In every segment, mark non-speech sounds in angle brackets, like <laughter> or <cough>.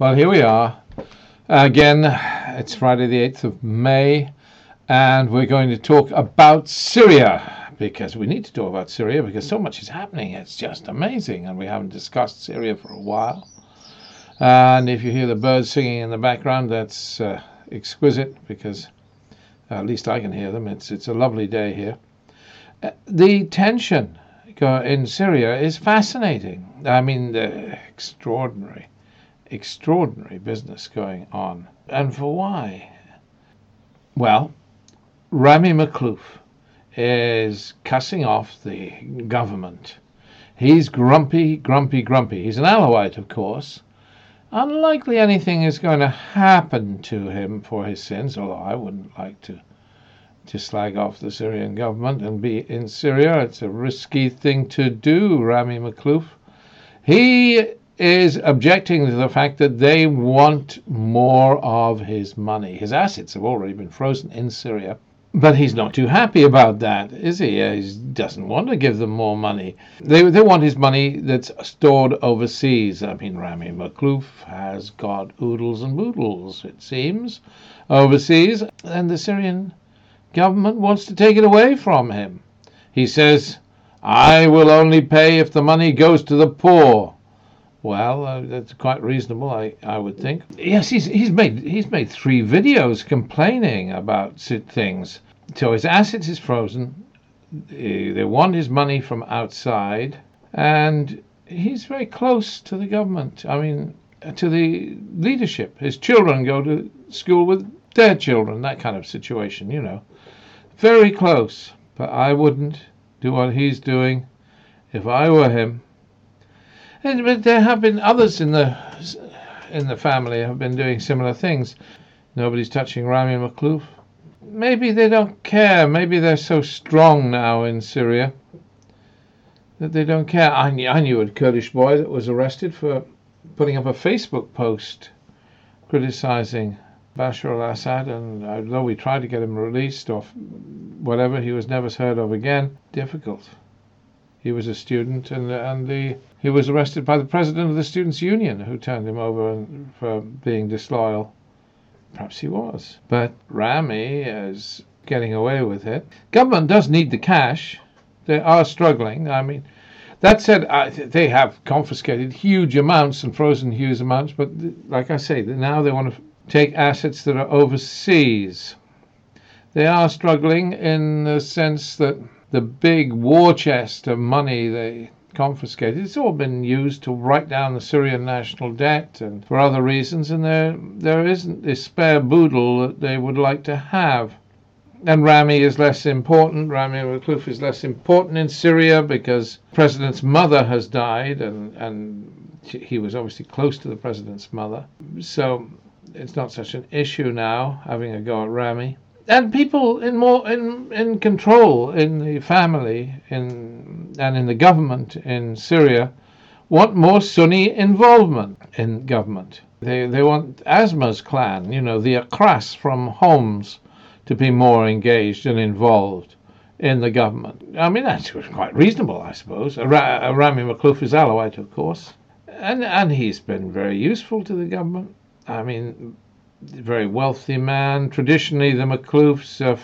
Well, here we are. Again, it's Friday the 8th of May, and we're going to talk about Syria because we need to talk about Syria because so much is happening. It's just amazing, and we haven't discussed Syria for a while. And if you hear the birds singing in the background, that's uh, exquisite because at least I can hear them. It's it's a lovely day here. Uh, the tension in Syria is fascinating. I mean, extraordinary extraordinary business going on. And for why? Well, Rami Makhlouf is cussing off the government. He's grumpy, grumpy, grumpy. He's an Alawite, of course. Unlikely anything is going to happen to him for his sins, although I wouldn't like to to slag off the Syrian government and be in Syria. It's a risky thing to do, Rami Makhlouf. He is objecting to the fact that they want more of his money. His assets have already been frozen in Syria. But he's not too happy about that, is he? Uh, he doesn't want to give them more money. They, they want his money that's stored overseas. I mean, Rami Makhlouf has got oodles and boodles, it seems, overseas, and the Syrian government wants to take it away from him. He says, I will only pay if the money goes to the poor. Well, uh, that's quite reasonable, I, I would think. Yes, he's he's made he's made three videos complaining about things. So his assets is frozen. They want his money from outside, and he's very close to the government. I mean, to the leadership. His children go to school with their children. That kind of situation, you know. Very close. But I wouldn't do what he's doing if I were him. And, but there have been others in the in the family have been doing similar things. Nobody's touching Rami Makhlouf. Maybe they don't care. Maybe they're so strong now in Syria that they don't care. I knew, I knew a Kurdish boy that was arrested for putting up a Facebook post criticizing Bashar al-Assad, and although we tried to get him released or whatever, he was never heard of again. Difficult. He was a student, and and the he was arrested by the president of the Students' Union, who turned him over for being disloyal. Perhaps he was. But Rami is getting away with it. Government does need the cash. They are struggling. I mean, that said, I, they have confiscated huge amounts and frozen huge amounts. But like I say, now they want to take assets that are overseas. They are struggling in the sense that the big war chest of money they confiscated. It's all been used to write down the Syrian national debt and for other reasons, and there there isn't this spare boodle that they would like to have. And Rami is less important. Rami Makhlouf is less important in Syria because the president's mother has died, and and he was obviously close to the president's mother. So it's not such an issue now having a go at Rami and people in more in in control in the family in and in the government in Syria want more Sunni involvement in government. They they want Asma's clan, you know, the Akhras from Homs, to be more engaged and involved in the government. I mean, that's quite reasonable, I suppose. Uh, Rami Makhlouf is Alawite, of course, and and he's been very useful to the government. I mean, very wealthy man. Traditionally, the Makhloufs are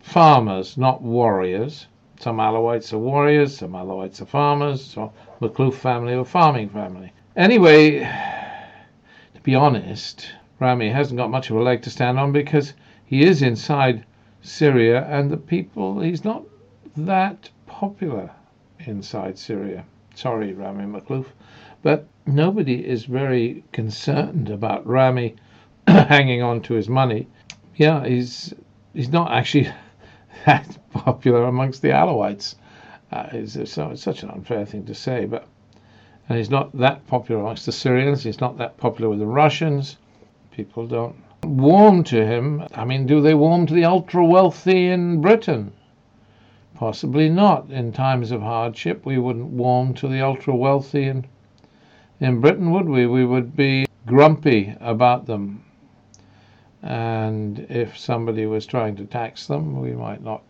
farmers, not warriors. Some Alawites are warriors, some Alawites are farmers. So Makhlouf family or farming family. Anyway, <sighs> to be honest, Rami hasn't got much of a leg to stand on because he is inside Syria and the people, he's not that popular inside Syria. Sorry, Rami Makhlouf. But nobody is very concerned about Rami <coughs> hanging on to his money. Yeah, he's he's not actually <laughs> that popular amongst the Alawites. Uh, it's, so it's such an unfair thing to say, but and he's not that popular amongst the Syrians. He's not that popular with the Russians. People don't warm to him. I mean, do they warm to the ultra wealthy in Britain? Possibly not. In times of hardship, we wouldn't warm to the ultra wealthy in in Britain, would we? We would be grumpy about them and if somebody was trying to tax them, we might not,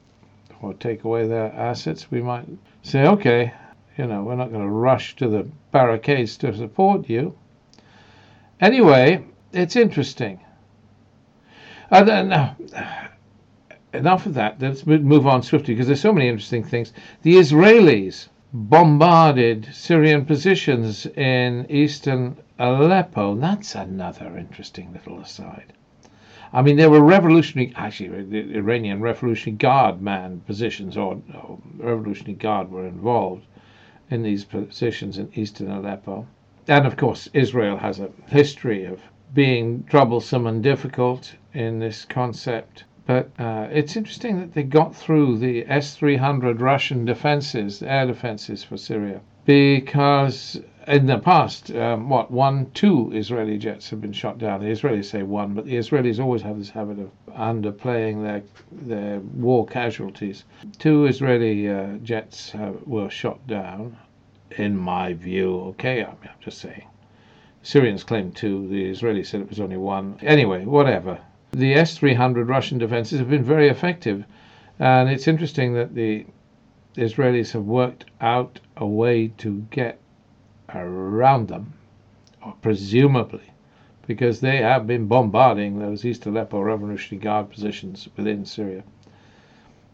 or take away their assets, we might say, okay, you know, we're not going to rush to the barricades to support you. Anyway, it's interesting. And then, now, enough of that. Let's move on swiftly because there's so many interesting things. The Israelis bombarded Syrian positions in eastern Aleppo. That's another interesting little aside. I mean, there were revolutionary, actually, the Iranian Revolutionary Guard man positions or, or Revolutionary Guard were involved in these positions in eastern Aleppo. And of course, Israel has a history of being troublesome and difficult in this concept. But uh, it's interesting that they got through the S 300 Russian defenses, air defenses for Syria, because in the past, um, what one, two Israeli jets have been shot down. The Israelis say one, but the Israelis always have this habit of underplaying their their war casualties. Two Israeli uh, jets were shot down, in my view. Okay, I'm, I'm just saying. Syrians claim two. The Israelis said it was only one. Anyway, whatever. The S 300 Russian defenses have been very effective, and it's interesting that the Israelis have worked out a way to get around them, or presumably, because they have been bombarding those East Aleppo Revolutionary Guard positions within Syria.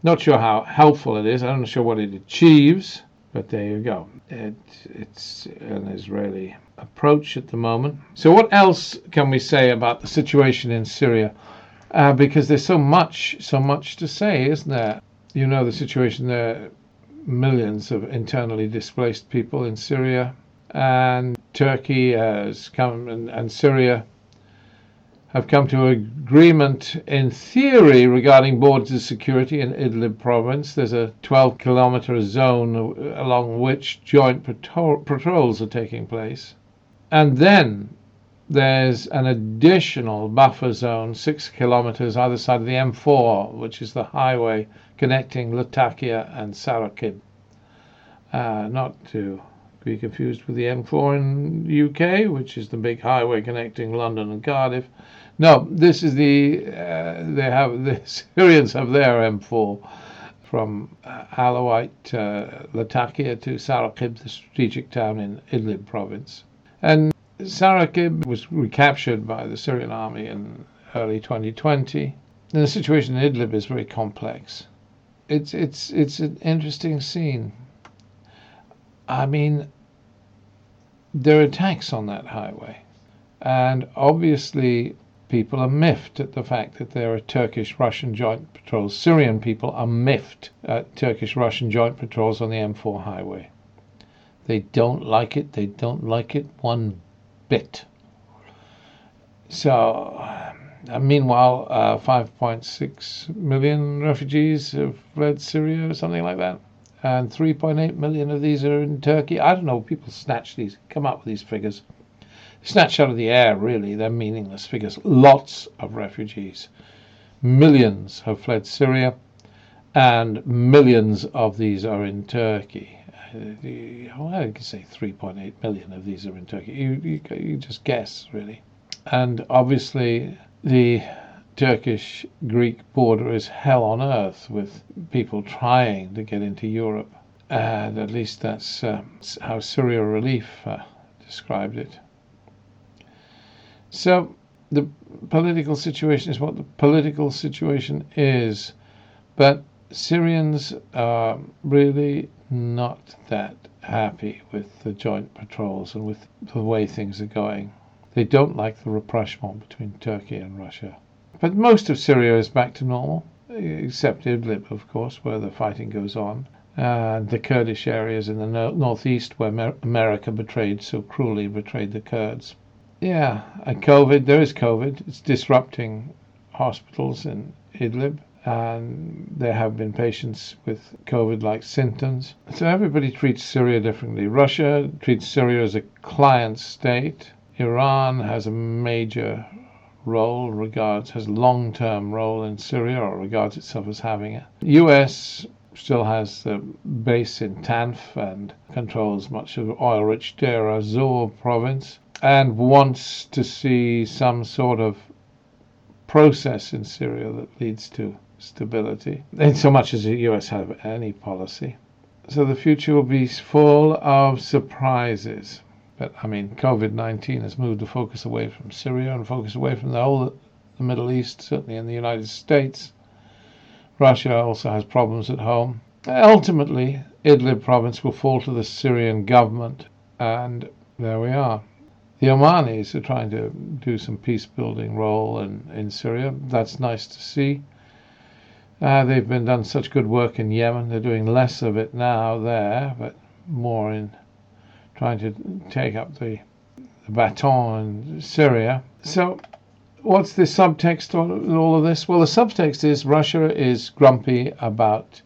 Not sure how helpful it is. I'm not sure what it achieves, but there you go. It, it's an Israeli approach at the moment. So, what else can we say about the situation in Syria? Uh, because there's so much, so much to say, isn't there? You know the situation there. Millions of internally displaced people in Syria, and Turkey has come and, and Syria have come to agreement in theory regarding border security in Idlib province. There's a 12 kilometer zone along which joint patrol, patrols are taking place. And then there's an additional buffer zone, six kilometers either side of the M4, which is the highway connecting Latakia and Sarakib. Uh, not to be confused with the M4 in UK, which is the big highway connecting London and Cardiff. No, this is the uh, they have <laughs> the Syrians have their M4 from uh, Alawite uh, Latakia to Sarakib, the strategic town in Idlib province. And Sarakib was recaptured by the Syrian army in early 2020. And the situation in Idlib is very complex. It's it's it's an interesting scene. I mean, there are attacks on that highway. And obviously, people are miffed at the fact that there are Turkish Russian joint patrols. Syrian people are miffed at Turkish Russian joint patrols on the M4 highway. They don't like it. They don't like it one bit. So, uh, meanwhile, uh, 5.6 million refugees have fled Syria or something like that and 3.8 million of these are in Turkey. I don't know. People snatch these, come up with these figures, snatch out of the air. Really, they're meaningless figures. Lots of refugees, millions have fled Syria, and millions of these are in Turkey. I can say 3.8 million of these are in Turkey. You, you, you just guess, really. And obviously, the Turkish Greek border is hell on earth with people trying to get into Europe. And at least that's uh, how Syria Relief uh, described it. So the political situation is what the political situation is. But Syrians are really not that happy with the joint patrols and with the way things are going. They don't like the rapprochement between Turkey and Russia. But most of Syria is back to normal, except Idlib, of course, where the fighting goes on, and the Kurdish areas in the no- northeast where Mer- America betrayed, so cruelly betrayed the Kurds. Yeah, and COVID, there is COVID. It's disrupting hospitals in Idlib, and there have been patients with COVID like symptoms. So everybody treats Syria differently. Russia treats Syria as a client state. Iran has a major role, regards has long-term role in Syria, or regards itself as having it. U.S. still has the base in Tanf and controls much of oil-rich Deir ez-Zor province, and wants to see some sort of process in Syria that leads to stability, in so much as the U.S. have any policy. So the future will be full of surprises. But I mean, COVID 19 has moved the focus away from Syria and focus away from the whole the Middle East, certainly in the United States. Russia also has problems at home. Ultimately, Idlib province will fall to the Syrian government, and there we are. The Omanis are trying to do some peace building role in, in Syria. That's nice to see. Uh, they've been done such good work in Yemen. They're doing less of it now there, but more in trying to take up the, the baton in Syria. So, what's the subtext on all of this? Well, the subtext is Russia is grumpy about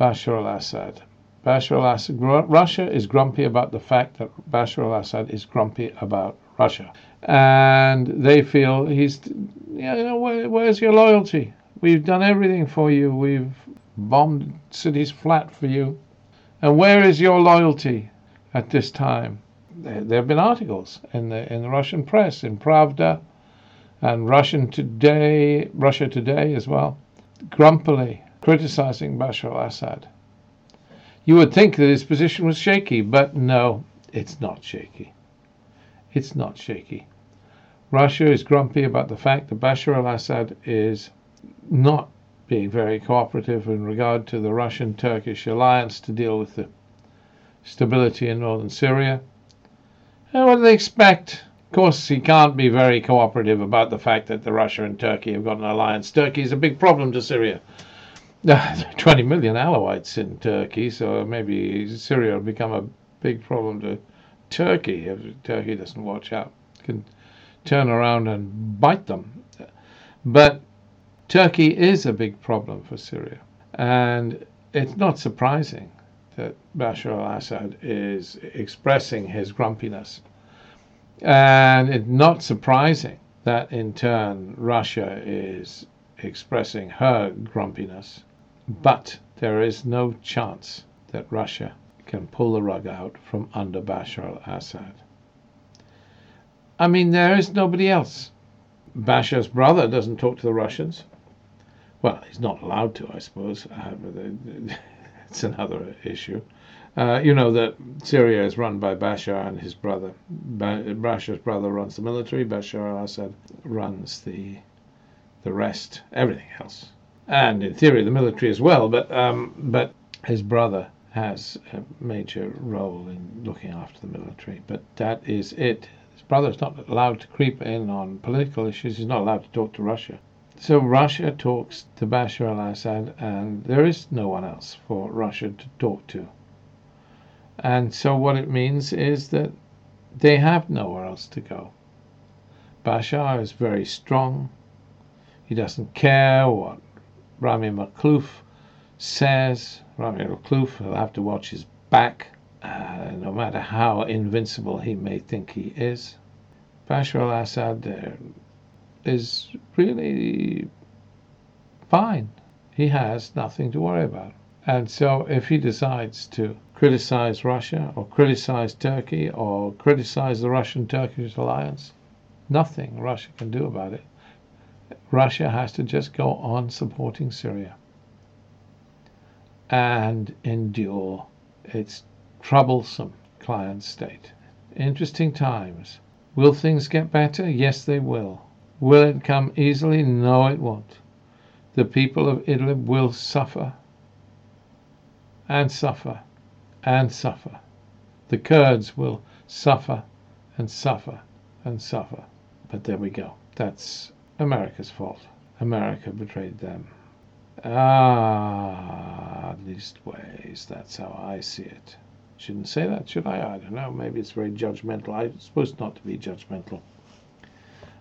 Bashar al-Assad. Bashar al-Assad, Russia is grumpy about the fact that Bashar al-Assad is grumpy about Russia, and they feel he's, you know, where, where's your loyalty? We've done everything for you. We've bombed cities flat for you, and where is your loyalty at this time? There, have been articles in the in the Russian press, in Pravda, and Russian Today, Russia Today as well, grumpily criticizing Bashar al-Assad you would think that his position was shaky, but no, it's not shaky. It's not shaky. Russia is grumpy about the fact that Bashar al Assad is not being very cooperative in regard to the Russian Turkish alliance to deal with the stability in northern Syria. And what do they expect? Of course, he can't be very cooperative about the fact that the Russia and Turkey have got an alliance. Turkey is a big problem to Syria. <laughs> 20 million Alawites in Turkey, so maybe Syria will become a big problem to Turkey if Turkey doesn't watch out. Can turn around and bite them. But Turkey is a big problem for Syria, and it's not surprising that Bashar al-Assad is expressing his grumpiness, and it's not surprising that in turn Russia is expressing her grumpiness. But there is no chance that Russia can pull the rug out from under Bashar al Assad. I mean, there is nobody else. Bashar's brother doesn't talk to the Russians. Well, he's not allowed to, I suppose. Uh, It's another issue. Uh, you know that Syria is run by Bashar and his brother. Bashar's brother runs the military. Bashar al-Assad runs the the rest, everything else and in theory the military as well. But um, but his brother has a major role in looking after the military. But that is it. His brother's not allowed to creep in on political issues. He's not allowed to talk to Russia. So Russia talks to Bashar al-Assad, and there is no one else for Russia to talk to. And so what it means is that they have nowhere else to go. Bashar is very strong. He doesn't care what Rami Makhlouf says. Rami Makhlouf will have to watch his back, uh, no matter how invincible he may think he is. Bashar al Assad uh, is really fine. He has nothing to worry about. And so if he decides to criticize Russia or criticize Turkey or criticize the Russian Turkish alliance, nothing Russia can do about it. Russia has to just go on supporting Syria and endure its troublesome client state. Interesting times. Will things get better? Yes, they will. Will it come easily? No, it won't. The people of Idlib will suffer and suffer and suffer. The Kurds will suffer and suffer and suffer. But there we go. That's America's fault. America betrayed them. Ah, at least. That's how I see it. Shouldn't say that, should I? I don't know. Maybe it's very judgmental. I'm supposed not to be judgmental.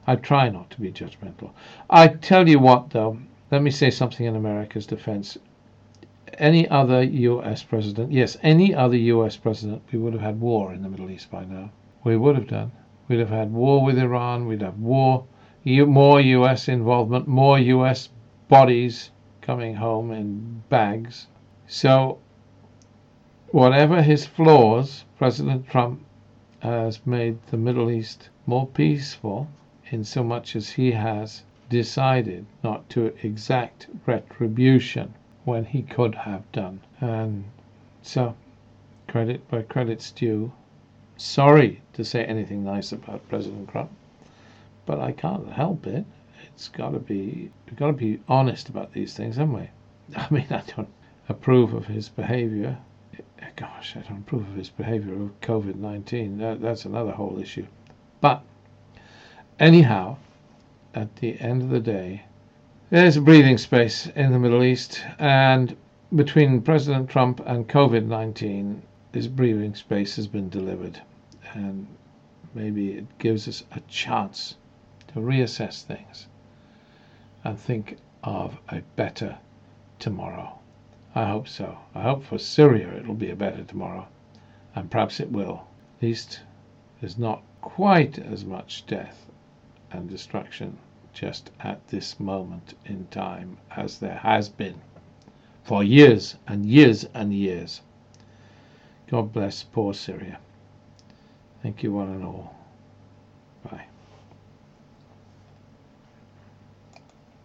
I try not to be judgmental. I tell you what, though, let me say something in America's defense. Any other U.S. president, yes, any other U.S. president, we would have had war in the Middle East by now. We would have done. We'd have had war with Iran. We'd have war more U.S. involvement, more U.S. bodies coming home in bags. So, whatever his flaws, President Trump has made the Middle East more peaceful in so much as he has decided not to exact retribution when he could have done. And so, credit where credit's due, sorry to say anything nice about President Trump, but I can't help it. It's got to be we've got to be honest about these things, haven't we? <laughs> I mean, I don't approve of his behavior. Gosh, I don't approve of his behavior of COVID 19. That's another whole issue. But anyhow, at the end of the day, there's a breathing space in the Middle East, and between President Trump and COVID 19, this breathing space has been delivered. And maybe it gives us a chance to reassess things and think of a better tomorrow. I hope so. I hope for Syria it'll be a better tomorrow, and perhaps it will. At least there's not quite as much death and destruction just at this moment in time as there has been for years and years and years. God bless poor Syria. Thank you, one and all. Bye.